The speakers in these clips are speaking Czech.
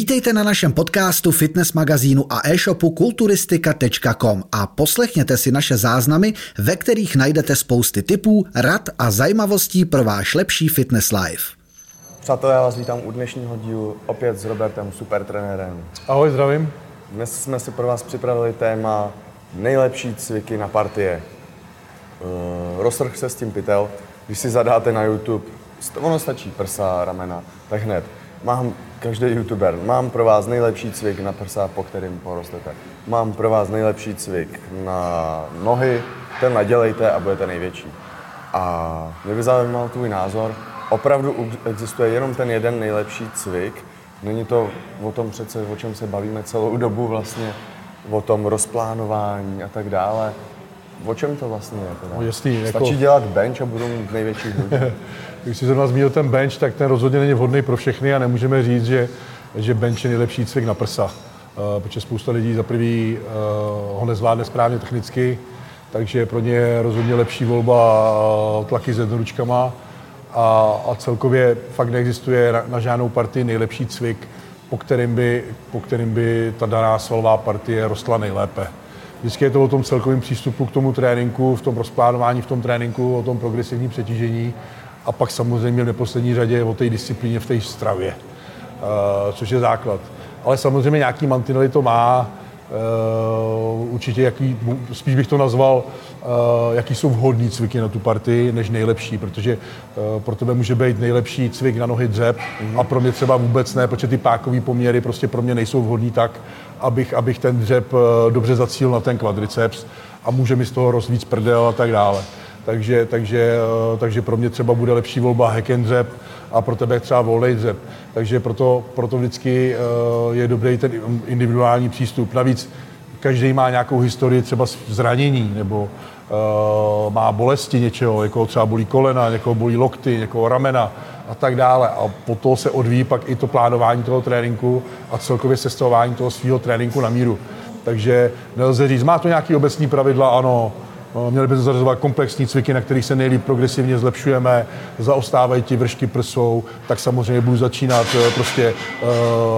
Vítejte na našem podcastu, fitness magazínu a e-shopu kulturistika.com a poslechněte si naše záznamy, ve kterých najdete spousty tipů, rad a zajímavostí pro váš lepší fitness life. Přátelé, já vás vítám u dnešního dílu opět s Robertem, supertrenérem. Ahoj, zdravím. Dnes jsme si pro vás připravili téma nejlepší cviky na partie. Uh, roztrh se s tím pytel. Když si zadáte na YouTube, ono stačí prsa, ramena, tak hned. Mám každý youtuber, mám pro vás nejlepší cvik na prsa, po kterým porostete. Mám pro vás nejlepší cvik na nohy, ten nadělejte a budete největší. A mě by zajímal tvůj názor. Opravdu existuje jenom ten jeden nejlepší cvik. Není to o tom přece, o čem se bavíme celou dobu vlastně, o tom rozplánování a tak dále. O čem to vlastně je? Teda? No, jasný, Stačí jako... dělat bench a budu mít největší Když si zrovna zmínil ten bench, tak ten rozhodně není vhodný pro všechny a nemůžeme říct, že, že bench je nejlepší cvik na prsa. Uh, protože spousta lidí za prvý uh, ho nezvládne správně technicky, takže pro ně je rozhodně lepší volba uh, tlaky s jednoručkama a, a celkově fakt neexistuje na, na žádnou partii nejlepší cvik, po kterým by, po kterým by ta daná svalová partie rostla nejlépe. Vždycky je to o tom celkovém přístupu k tomu tréninku, v tom rozplánování v tom tréninku, o tom progresivním přetížení a pak samozřejmě v neposlední řadě o té disciplíně v té stravě, uh, což je základ. Ale samozřejmě nějaký mantinely to má, Uh, určitě jaký, spíš bych to nazval, uh, jaký jsou vhodný cviky na tu partii, než nejlepší, protože uh, pro tebe může být nejlepší cvik na nohy dřep mm-hmm. a pro mě třeba vůbec ne, protože ty pákové poměry prostě pro mě nejsou vhodný tak, abych, abych ten dřep dobře zacílil na ten kvadriceps a může mi z toho rost víc prdel a tak dále. Takže, takže, takže pro mě třeba bude lepší volba hack and dřep a pro tebe třeba volný dřep. Takže proto, proto vždycky je dobrý ten individuální přístup. Navíc každý má nějakou historii třeba zranění nebo uh, má bolesti něčeho, jako třeba bolí kolena, někoho bolí lokty, někoho ramena a tak dále. A po to se odvíjí pak i to plánování toho tréninku a celkově sestavování toho svého tréninku na míru. Takže nelze říct, má to nějaké obecní pravidla, ano, no, Měli bychom zařazovat komplexní cviky, na kterých se nejlíp progresivně zlepšujeme, zaostávají ti vršky prsou, tak samozřejmě budu začínat eh, prostě uh,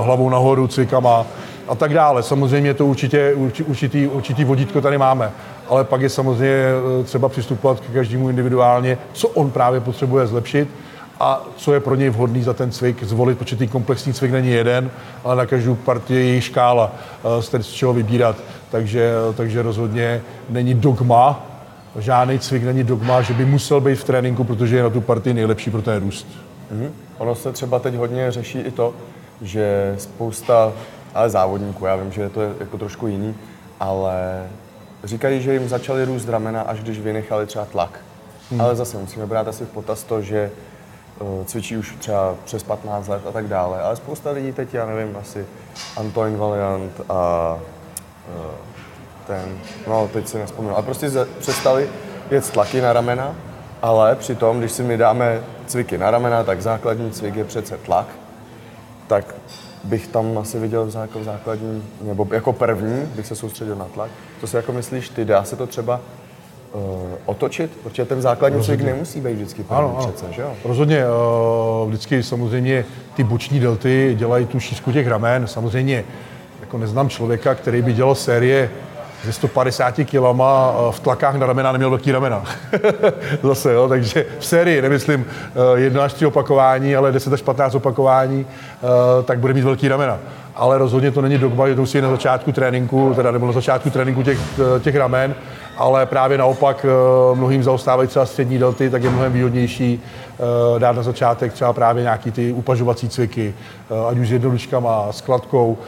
hlavou nahoru cvikama a tak dále. Samozřejmě to určitě, určitý, určitý vodítko tady máme, ale pak je samozřejmě eh, třeba přistupovat k každému individuálně, co on právě potřebuje zlepšit a co je pro něj vhodný za ten cvik zvolit, protože ten komplexní cvik není jeden, ale na každou partii je škála, eh, z čeho vybírat. Takže, takže rozhodně není dogma, žádný cvik není dogma, že by musel být v tréninku, protože je na tu partii nejlepší pro ten růst. Mm-hmm. Ono se třeba teď hodně řeší i to, že spousta, ale závodníků, já vím, že je to jako trošku jiný, ale říkají, že jim začaly růst ramena, až když vynechali třeba tlak. Hmm. Ale zase musíme brát asi v potaz to, že uh, cvičí už třeba přes 15 let a tak dále. Ale spousta lidí teď, já nevím, asi Antoine Valiant a ten, no teď si nespomínám, ale prostě přestali jet tlaky na ramena, ale přitom, když si my dáme cviky na ramena, tak základní cvik je přece tlak, tak bych tam asi viděl jako základní, nebo jako první, bych se soustředil na tlak. Co si jako myslíš ty, dá se to třeba uh, otočit? Protože ten základní Rozhodně. cvik nemusí být vždycky první ano, přece, že jo? Rozhodně, uh, vždycky samozřejmě ty boční delty dělají tu šířku těch ramen. Samozřejmě jako neznám člověka, který by dělal série ze 150 kilama v tlakách na ramena neměl velký ramena. Zase, jo, takže v sérii, nemyslím eh, jedna až opakování, ale 10 až 15 opakování, eh, tak bude mít velký ramena. Ale rozhodně to není dogma, že to musí na začátku tréninku, teda nebo na začátku tréninku těch, eh, těch ramen, ale právě naopak mnohým zaostávají třeba střední delty, tak je mnohem výhodnější dát na začátek třeba právě nějaký ty upažovací cviky, ať už s jednoduškama, s kladkou.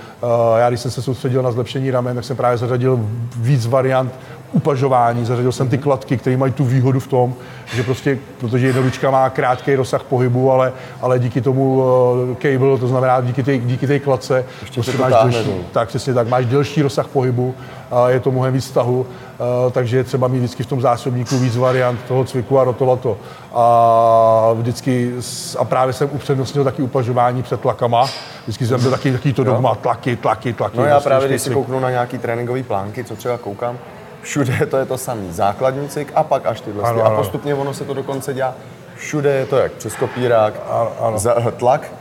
Já když jsem se soustředil na zlepšení ramen, tak jsem právě zařadil víc variant upažování, zařadil jsem ty kladky, které mají tu výhodu v tom, že prostě, protože jednodučka má krátký rozsah pohybu, ale, ale díky tomu uh, cable, to znamená díky té díky kladce, prostě máš delší, tak přesně tak, máš delší rozsah pohybu, a je to mnohem víc stahu, uh, takže je třeba mít vždycky v tom zásobníku víc variant toho cviku a rotovat to. A vždycky, a právě jsem upřednostnil taky upažování před tlakama, vždycky jsem byl taky, taky to dogma, tlaky, tlaky, tlaky. No já právě, když si kouknu na nějaký tréninkový plánky, co třeba koukám, všude to je to samý. Základní cvik a pak až tyhle. Ano, ano. A postupně ono se to dokonce dělá. Všude je to jak přes kopírák, ano, ano. tlak,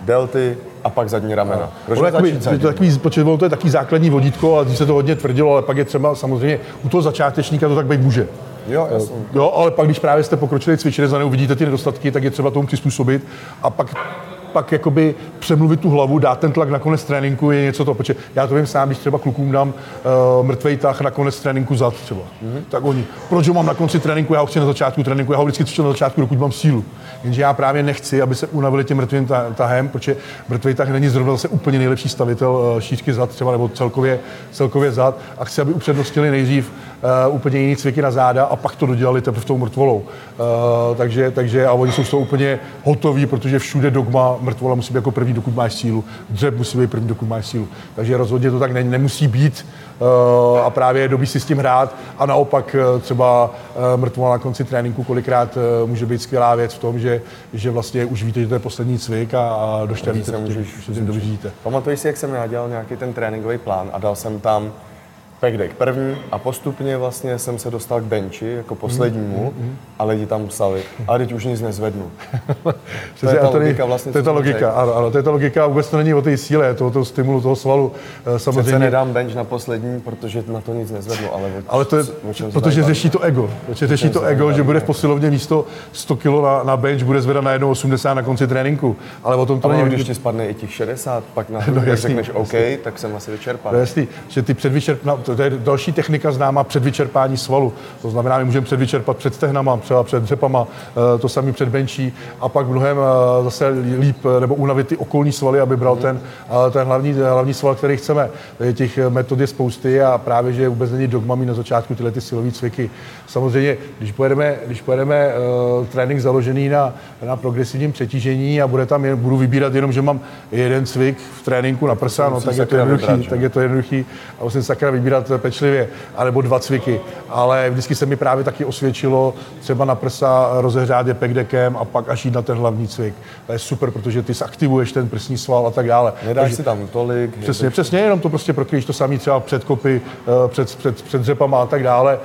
delty a pak zadní ramena. Proč Ono takový, to, takový, ono to je takový základní vodítko a když se to hodně tvrdilo, ale pak je třeba samozřejmě u toho začátečníka to tak být může. Jo, jasně. Jo, ale pak, když právě jste pokročili cvičili, za uvidíte ty nedostatky, tak je třeba tomu přizpůsobit a pak pak jakoby přemluvit tu hlavu, dát ten tlak na konec tréninku je něco to, protože já to vím sám, když třeba klukům dám uh, mrtvej tah na konec tréninku zad třeba, mm-hmm. tak oni, proč ho mám na konci tréninku, já ho chci na začátku tréninku, já ho vždycky cvičím na začátku, dokud mám sílu. Jenže já právě nechci, aby se unavili tím mrtvým ta- tahem, protože mrtvý tah není zrovna zase úplně nejlepší stavitel uh, šířky zad třeba nebo celkově, celkově zad a chci, aby upřednostnili nejdřív uh, úplně jiný cviky na záda a pak to dodělali teprve tou mrtvolou. Uh, takže, takže a oni jsou z toho úplně hotoví, protože všude dogma mrtvola musí být jako první, dokud máš sílu. Dřeb musí být první, dokud máš sílu. Takže rozhodně to tak ne, nemusí být uh, a právě je dobrý si s tím hrát a naopak třeba uh, mrtvola na konci tréninku kolikrát uh, může být skvělá věc v tom, že, že vlastně už víte, že to je poslední cvik a, a došťavíte, se to, můžeš- že tím dožijete. Pamatuji si, jak jsem já dělal nějaký ten tréninkový plán a dal jsem tam pack deck první a postupně vlastně jsem se dostal k benchi jako poslednímu a lidi tam psali, ale teď už nic nezvednu. Přesně, ta a tady- logika vlastně, to je ta logika, řekl. ano, ano, to je ta logika, vůbec to není o té síle, to o toho stimulu, toho svalu. Eh, Přece Samozřejmě, nedám bench na poslední, protože na to nic nezvednu, ale, o, ale to je, protože řeší to ego. Protože řeší to ego, že bude v posilovně místo 100 kg na, na bench, bude zvedat na 1,80 na konci tréninku. Ale o tom to Ale není. když ti spadne i těch 60, pak na No, no, jasný. řekneš OK, tak jsem asi vyčerpán. To je jasný, že ty předvyčerp... to, je další technika známá předvyčerpání svalu. To znamená, my můžeme předvyčerpat před stehnama, třeba před dřepama, eh, to samý před benčí a pak mnohem eh, zase líp eh, nebo unavit ty okolní svaly, aby bral ten, ten hlavní, hlavní sval, který chceme. Těch metod je spousty a právě, že vůbec není dogma mít na začátku tyhle ty silové cviky. Samozřejmě, když pojedeme, když pojedeme uh, trénink založený na, na progresivním přetížení a bude tam, jen, budu vybírat jenom, že mám jeden cvik v tréninku na prsa, no, tak je to jednoduchý, tak je to jednoduchý a musím sakra vybírat pečlivě, anebo dva cviky. Ale vždycky se mi právě taky osvědčilo třeba na prsa rozehřát je pekdekem a pak až jít na ten hlavní cvik. To je super, protože ty zaktivuješ ten prsní sval a tak dále. Nedáš si tam tolik. Přesně, přesně, jenom to prostě prokryješ to samý třeba před kopy, eh, před, před, před dřepama a tak dále.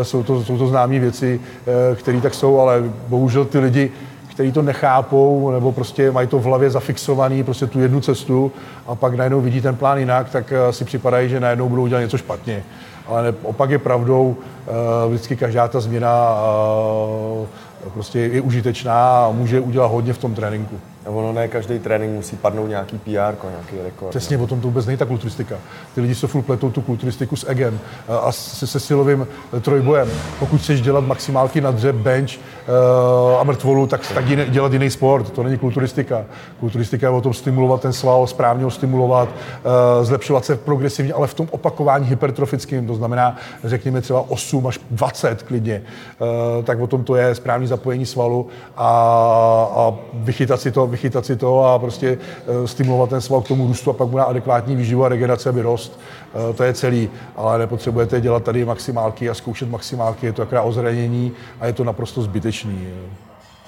Eh, Jsou to, jsou to známé věci, eh, které tak jsou, ale bohužel ty lidi, kteří to nechápou, nebo prostě mají to v hlavě zafixovaný, prostě tu jednu cestu a pak najednou vidí ten plán jinak, tak eh, si připadají, že najednou budou dělat něco špatně. Ale opak je pravdou, eh, vždycky každá ta změna eh, prostě je užitečná a může udělat hodně v tom tréninku. Ono ne každý trénink musí padnout nějaký PR, nějaký rekord. Přesně, o tom to vůbec není ta kulturistika. Ty lidi se furt pletou tu kulturistiku s egem eh, a se, se silovým eh, trojbojem. Pokud chceš dělat maximálky na dřeb, bench uh, a mrtvolu, tak, tak jiný, dělat jiný sport. To není kulturistika. Kulturistika je o tom stimulovat ten sval, správně ho stimulovat, zlepšovat se progresivně, ale v tom opakování hypertrofickým, to znamená, řekněme třeba 8 až 20 klidně, tak o tom to je správný zapojení svalu a, a vychytat si to, vychytat si to a prostě uh, stimulovat ten sval k tomu růstu a pak mu dá adekvátní výživu a regenerace, aby rost. Uh, to je celý, ale nepotřebujete dělat tady maximálky a zkoušet maximálky, je to taková ozranění a je to naprosto zbytečný.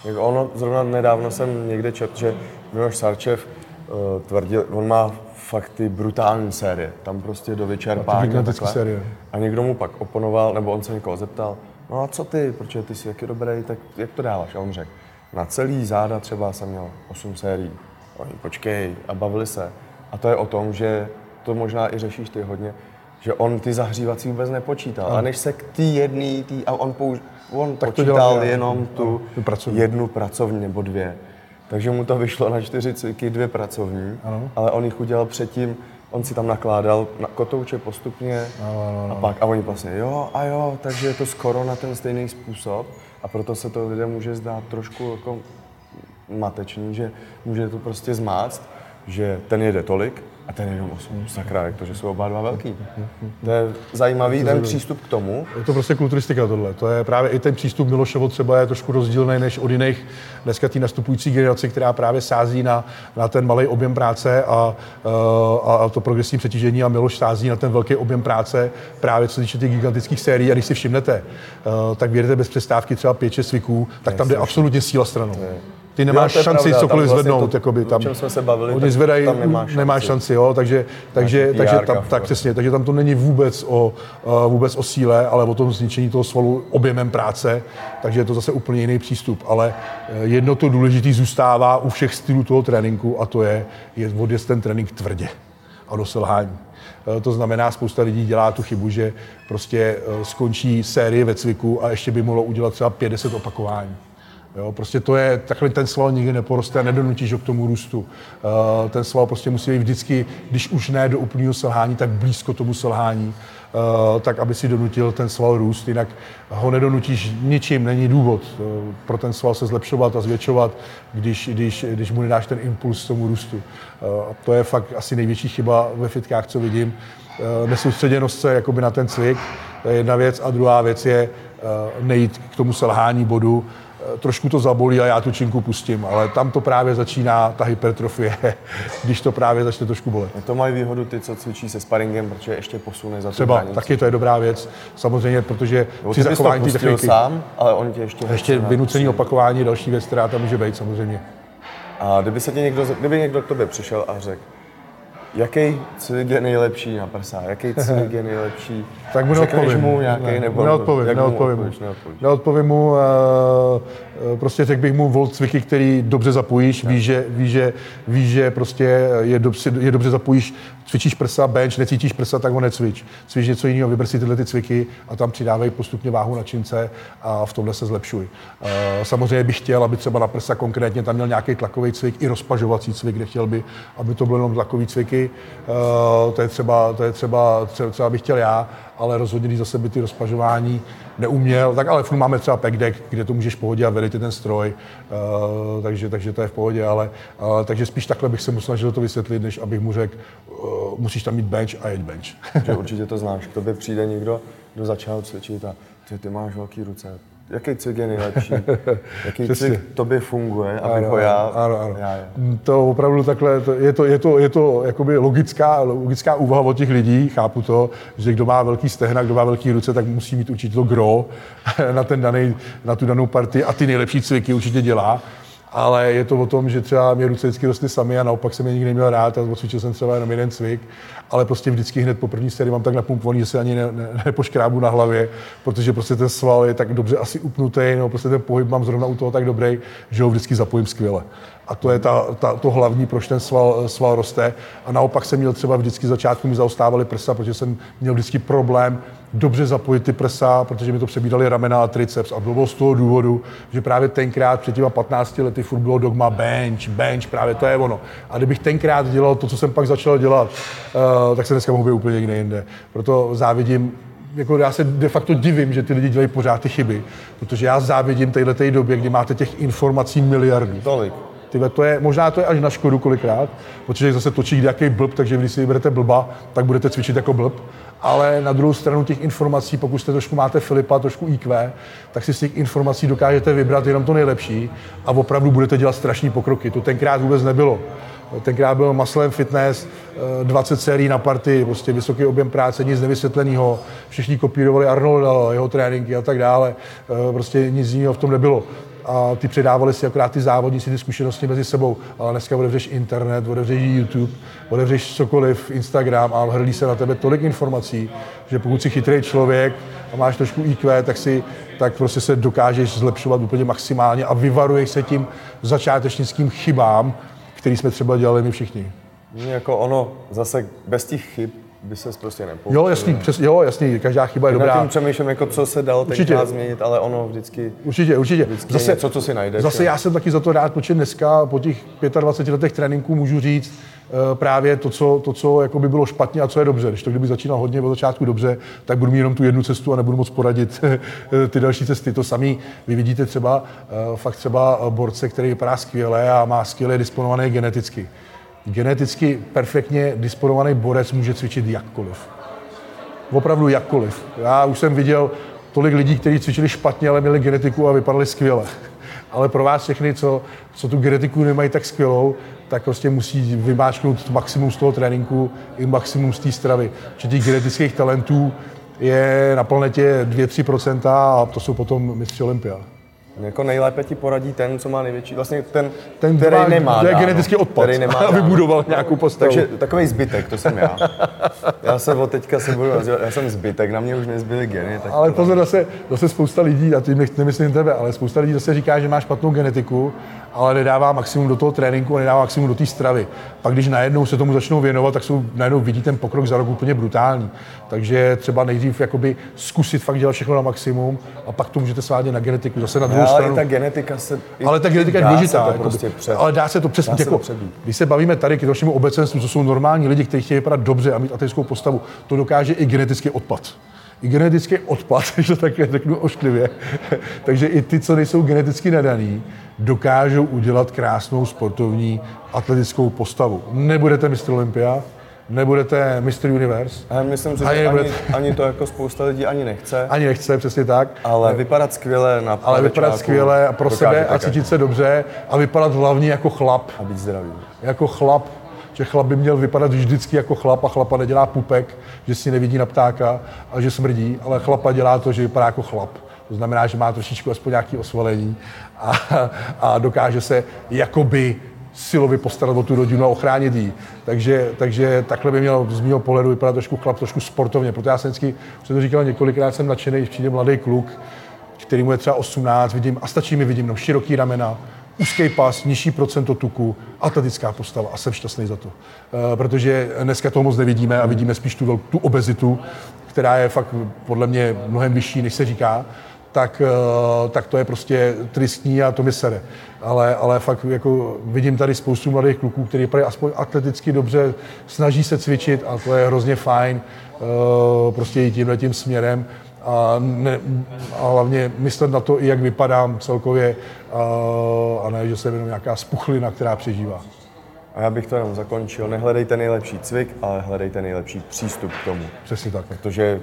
Jak ono, zrovna nedávno jsem někde četl, že Miloš Sarčev uh, tvrdil, on má fakt ty brutální série, tam prostě do A vyčerpání. takhle. série. A někdo mu pak oponoval, nebo on se někoho zeptal, no a co ty, protože ty jsi taky dobrý, tak jak to dáváš? A on řekl, na celý záda třeba jsem měl 8 sérií. Oni, počkej, a bavili se. A to je o tom, že to možná i řešíš ty hodně, že on ty zahřívací vůbec nepočítal. A než se k té jedné, tý, a on, použ, on Tak počítal dělám já. jenom tu tu pracovní. jednu pracovní nebo dvě. Takže mu to vyšlo na čtyři cviky, dvě pracovní, Ano. ale on jich udělal předtím, on si tam nakládal na kotouče postupně a pak, a oni vlastně, jo a jo, takže je to skoro na ten stejný způsob. A proto se to lidem může zdát trošku jako matečný, že může to prostě zmáct, že ten jede tolik a ten jenom 8. Sakra, jak to, že jsou oba dva velký. To je zajímavý ten přístup k tomu, Je to prostě kulturistika tohle. To je právě i ten přístup Miloševo třeba je trošku rozdílný než od jiných dneska té nastupující generace, která právě sází na, na ten malý objem práce a, a, a to progresivní přetížení a Miloš sází na ten velký objem práce právě co se týče těch gigantických sérií a když si všimnete, eh, tak věděte bez přestávky třeba 5-6 cviků, tak tam jde absolutně síla stranou. Ty nemáš Jo, šanci pravda, cokoliv vlastně zvednout. to, jakoby, o tam, čem jsme se bavili, oni zvedají, tam nemá šanci. nemáš šanci, jo, takže, takže, takže tam, tak přesně, takže tam to není vůbec o, uh, vůbec o síle, ale o tom zničení toho svalu objemem práce, takže je to zase úplně jiný přístup. Ale eh, jedno to důležité zůstává u všech stylů toho tréninku a to je, je odjet ten trénink tvrdě a do selhání. Eh, To znamená, spousta lidí dělá tu chybu, že prostě skončí série ve cviku a ještě by mohlo udělat třeba 50 opakování. Jo, prostě to je, takhle ten sval nikdy neporoste a nedonutíš ho k tomu růstu. Eh, Ten sval prostě musí být vždycky, když už ne do úplného selhání, tak blízko tomu selhání, eh, tak aby si donutil ten sval růst, jinak ho nedonutíš ničím, není důvod eh, pro ten sval se zlepšovat a zvětšovat, když, když, když mu nedáš ten impuls tomu růstu. To je fakt asi největší chyba ve fitkách, co vidím. Nesoustředěnost se jakoby na ten cvik, to je jedna věc, a druhá věc je nejít k tomu selhání bodu, trošku to zabolí a já tu činku pustím, ale tam to právě začíná ta hypertrofie, když to právě začne trošku bolet. To mají výhodu ty, co cvičí se sparingem, protože ještě posune za Třeba hranici. taky to je dobrá věc, samozřejmě, protože Nebo při ty zachování pustil techniky. sám, ale on tě ještě... Ještě vynucený opakování další věc, která tam může být samozřejmě. A kdyby se ti někdo, kdyby někdo k tobě přišel a řekl, jaký cvik je nejlepší na prsa, jaký cvik je nejlepší, Tak mu neodpovím. mu nějaký, ne, nebo neodpovím, jak mu neodpovím mu. odpovíš, neodpovíš? Neodpovím mu, eh, eh, prostě řekl bych mu vol cviky, který dobře zapojíš, víš, že, víš, že, víš, že prostě je dobře, je dobře zapojíš, cvičíš prsa, bench, necítíš prsa, tak ho necvič. Cvič něco jiného, vyber si tyhle ty cviky a tam přidávej postupně váhu na čince a v tomhle se zlepšuj. Eh, Samozřejmě bych chtěl, aby třeba na prsa konkrétně tam měl nějaký tlakový cvik, i rozpažovací cvik, kde chtěl by, aby to bylo jenom tlakový cviky. Eh, To je třeba, to je třeba, třeba, bych chtěl já, ale rozhodně, když zase by ty rozpažování neuměl, tak ale máme třeba pack deck, kde to můžeš v pohodě a vede ti ten stroj, uh, takže, takže to je v pohodě, ale uh, takže spíš takhle bych se mu snažil to vysvětlit, než abych mu řekl, uh, musíš tam mít bench a jeď bench. Že určitě to znáš. K tobě přijde někdo, kdo začal cvičit a ty, ty máš velký ruce. Jaký cvik je nejlepší? Jaký Přesně. cvik tobě funguje, abych ho já... ano, ano. já, já. To opravdu takhle, to, je to, je to, je to jakoby logická, logická úvaha od těch lidí, chápu to, že kdo má velký stehna, kdo má velký ruce, tak musí mít určitě to gro na, ten daný, na tu danou partii a ty nejlepší cviky určitě dělá. Ale je to o tom, že třeba mě ruce vždycky rostly sami a naopak jsem je nikdy neměl rád a odcvičil jsem třeba jenom jeden cvik, ale prostě vždycky hned po první sérii mám tak napumpovaný, že se ani ne, ne, nepoškrábu na hlavě, protože prostě ten sval je tak dobře asi upnutý, no prostě ten pohyb mám zrovna u toho tak dobrý, že ho vždycky zapojím skvěle. A to je ta, ta, to hlavní, proč ten sval, sval roste. A naopak jsem měl třeba vždycky začátku mi zaostávaly prsa, protože jsem měl vždycky problém dobře zapojit ty prsa, protože mi to přebídali ramena a triceps. A bylo z toho důvodu, že právě tenkrát před těma 15 lety furt bylo dogma bench, bench, právě to je ono. A kdybych tenkrát dělal to, co jsem pak začal dělat, uh, tak se dneska mohl být úplně někde jinde. Proto závidím jako já se de facto divím, že ty lidi dělají pořád ty chyby, protože já závidím téhle době, kdy máte těch informací miliardy. Tolik. Tyhle, to je, možná to je až na škodu kolikrát, protože zase točí nějaký blb, takže když si vyberete blba, tak budete cvičit jako blb. Ale na druhou stranu těch informací, pokud jste trošku máte Filipa, trošku IQ, tak si z těch informací dokážete vybrat jenom to nejlepší a opravdu budete dělat strašní pokroky. To tenkrát vůbec nebylo. Tenkrát byl Maslem Fitness, eh, 20 sérií na party, prostě vysoký objem práce, nic nevysvětleného. Všichni kopírovali Arnolda, jeho tréninky a tak dále. Eh, Prostě nic jiného v tom nebylo a ty předávali si akorát ty závodníci ty zkušenosti mezi sebou. Ale dneska otevřeš internet, otevřeš YouTube, otevřeš cokoliv, Instagram a hrlí se na tebe tolik informací, že pokud jsi chytrý člověk a máš trošku IQ, tak si tak prostě se dokážeš zlepšovat úplně maximálně a vyvaruješ se tím začátečnickým chybám, který jsme třeba dělali my všichni. Jako ono, zase bez těch chyb by se prostě nepoučil. Jo, jasný, přes, jo, jasný, každá chyba je dobrá. tím přemýšlím, jako co se dalo Určitě. tenkrát změnit, ale ono vždycky... Určitě, určitě. Vždycky je něco, co si najdeš, Zase já jsem taky za to rád, protože dneska po těch 25 letech tréninků můžu říct eh, právě to, co, to, co jako by bylo špatně a co je dobře. Když to kdyby začínal hodně od začátku dobře, tak budu mít jenom tu jednu cestu a nebudu moc poradit eh, ty další cesty. To samý vy vidíte třeba eh, fakt třeba borce, který vypadá skvěle a má skvěle disponovaný geneticky. Geneticky perfektně disponovaný borec může cvičit jakkoliv opravdu jakkoliv. Já už jsem viděl tolik lidí, kteří cvičili špatně, ale měli genetiku a vypadali skvěle. Ale pro vás všechny, co, co tu genetiku nemají tak skvělou, tak prostě musí vymáčknout maximum z toho tréninku i maximum z té stravy. Že těch genetických talentů je na planetě 2-3% a to jsou potom mistři Olympia. Jako nejlépe ti poradí ten, co má největší, vlastně ten, Ten, který má, nemá dáno, genetický odpad. který nemá dáno. vybudoval nějakou postavu. Takže takový zbytek, to jsem já. Já se od teďka se budu nazývat, já jsem zbytek, na mě už nezbyly geny. Tak Ale pozor, zase, zase spousta lidí, a tím nemyslím tebe, ale spousta lidí zase říká, že má špatnou genetiku, ale nedává maximum do toho tréninku a nedává maximum do té stravy. Pak když najednou se tomu začnou věnovat, tak jsou najednou vidí ten pokrok za rok úplně brutální. Takže třeba nejdřív jakoby zkusit fakt dělat všechno na maximum a pak to můžete svádět na genetiku, zase na druhou ale stranu. i ta genetika se... Ale ta genetika je důležitá. Se to prostě před, ale dá se to přesně. Jako, to když se bavíme tady k dalšímu obecenstvu, co jsou normální lidi, kteří chtějí vypadat dobře a mít atletickou postavu, to dokáže i genetický odpad. I genetický odpad, když to takhle řeknu ošklivě. Takže i ty, co nejsou geneticky nadaný, dokážou udělat krásnou sportovní atletickou postavu. Nebudete mistr Olympia, nebudete mistr Universe, Ale myslím si, Ani že nebude- ani, ani, to jako spousta lidí ani nechce, ani nechce, přesně tak. ale vypadat skvěle na ale vypadat skvěle a pro sebe a cítit se dobře a vypadat hlavně jako chlap. A být zdravý. jako chlap, že chlap by měl vypadat vždycky jako chlap a chlapa nedělá pupek, že si nevidí na ptáka a že smrdí, ale chlapa dělá to, že vypadá jako chlap. To znamená, že má trošičku aspoň nějaké osvalení a, a dokáže se jakoby silově postarat o tu rodinu a ochránit ji. Takže, takže takhle by měl z mého pohledu vypadat trošku chlap, trošku sportovně. Proto já jsem vždycky, jsem to říkal několikrát, jsem nadšený, když přijde mladý kluk, který mu je třeba 18, vidím, a stačí mi vidím jenom široký ramena, úzký pas, nižší procento tuku, atletická postava a jsem šťastný za to. E, protože dneska toho moc nevidíme a vidíme spíš tu, tu obezitu, která je fakt podle mě mnohem vyšší, než se říká, tak, e, tak to je prostě tristní a to mi sere. Ale, ale fakt jako vidím tady spoustu mladých kluků, kteří vypadají aspoň atleticky dobře, snaží se cvičit a to je hrozně fajn, e, prostě jít tímhle tím směrem a, ne, a hlavně myslet na to, i jak vypadám celkově a, a ne, že jsem jenom nějaká spuchlina, která přežívá. A já bych to jenom zakončil. Nehledejte nejlepší cvik, ale hledejte nejlepší přístup k tomu. Přesně tak. Protože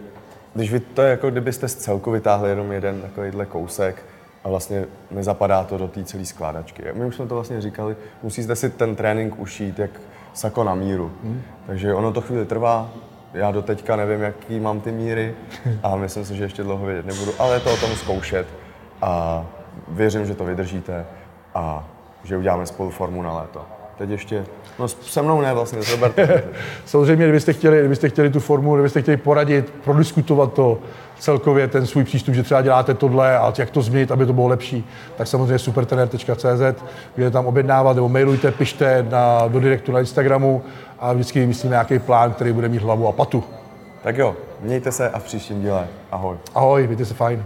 když vy to je jako kdybyste z celku vytáhli jenom jeden takovýhle kousek a vlastně nezapadá to do té celé skládačky. My už jsme to vlastně říkali, musíte si ten trénink ušít jak sako na míru. Hmm. Takže ono to chvíli trvá, já do teďka nevím, jaký mám ty míry a myslím si, že ještě dlouho vědět nebudu, ale je to o tom zkoušet a věřím, že to vydržíte a že uděláme spolu formu na léto. Teď ještě, no se mnou ne vlastně, s Robertem. Samozřejmě, kdybyste chtěli, kdybyste chtěli tu formu, kdybyste chtěli poradit, prodiskutovat to celkově, ten svůj přístup, že třeba děláte tohle a jak to změnit, aby to bylo lepší, tak samozřejmě supertrener.cz, kde tam objednávat, nebo mailujte, pište na, do direktu na Instagramu a vždycky vymyslíme nějaký plán, který bude mít hlavu a patu. tak jo, mějte se a v příštím díle. Ahoj. Ahoj, mějte se fajn.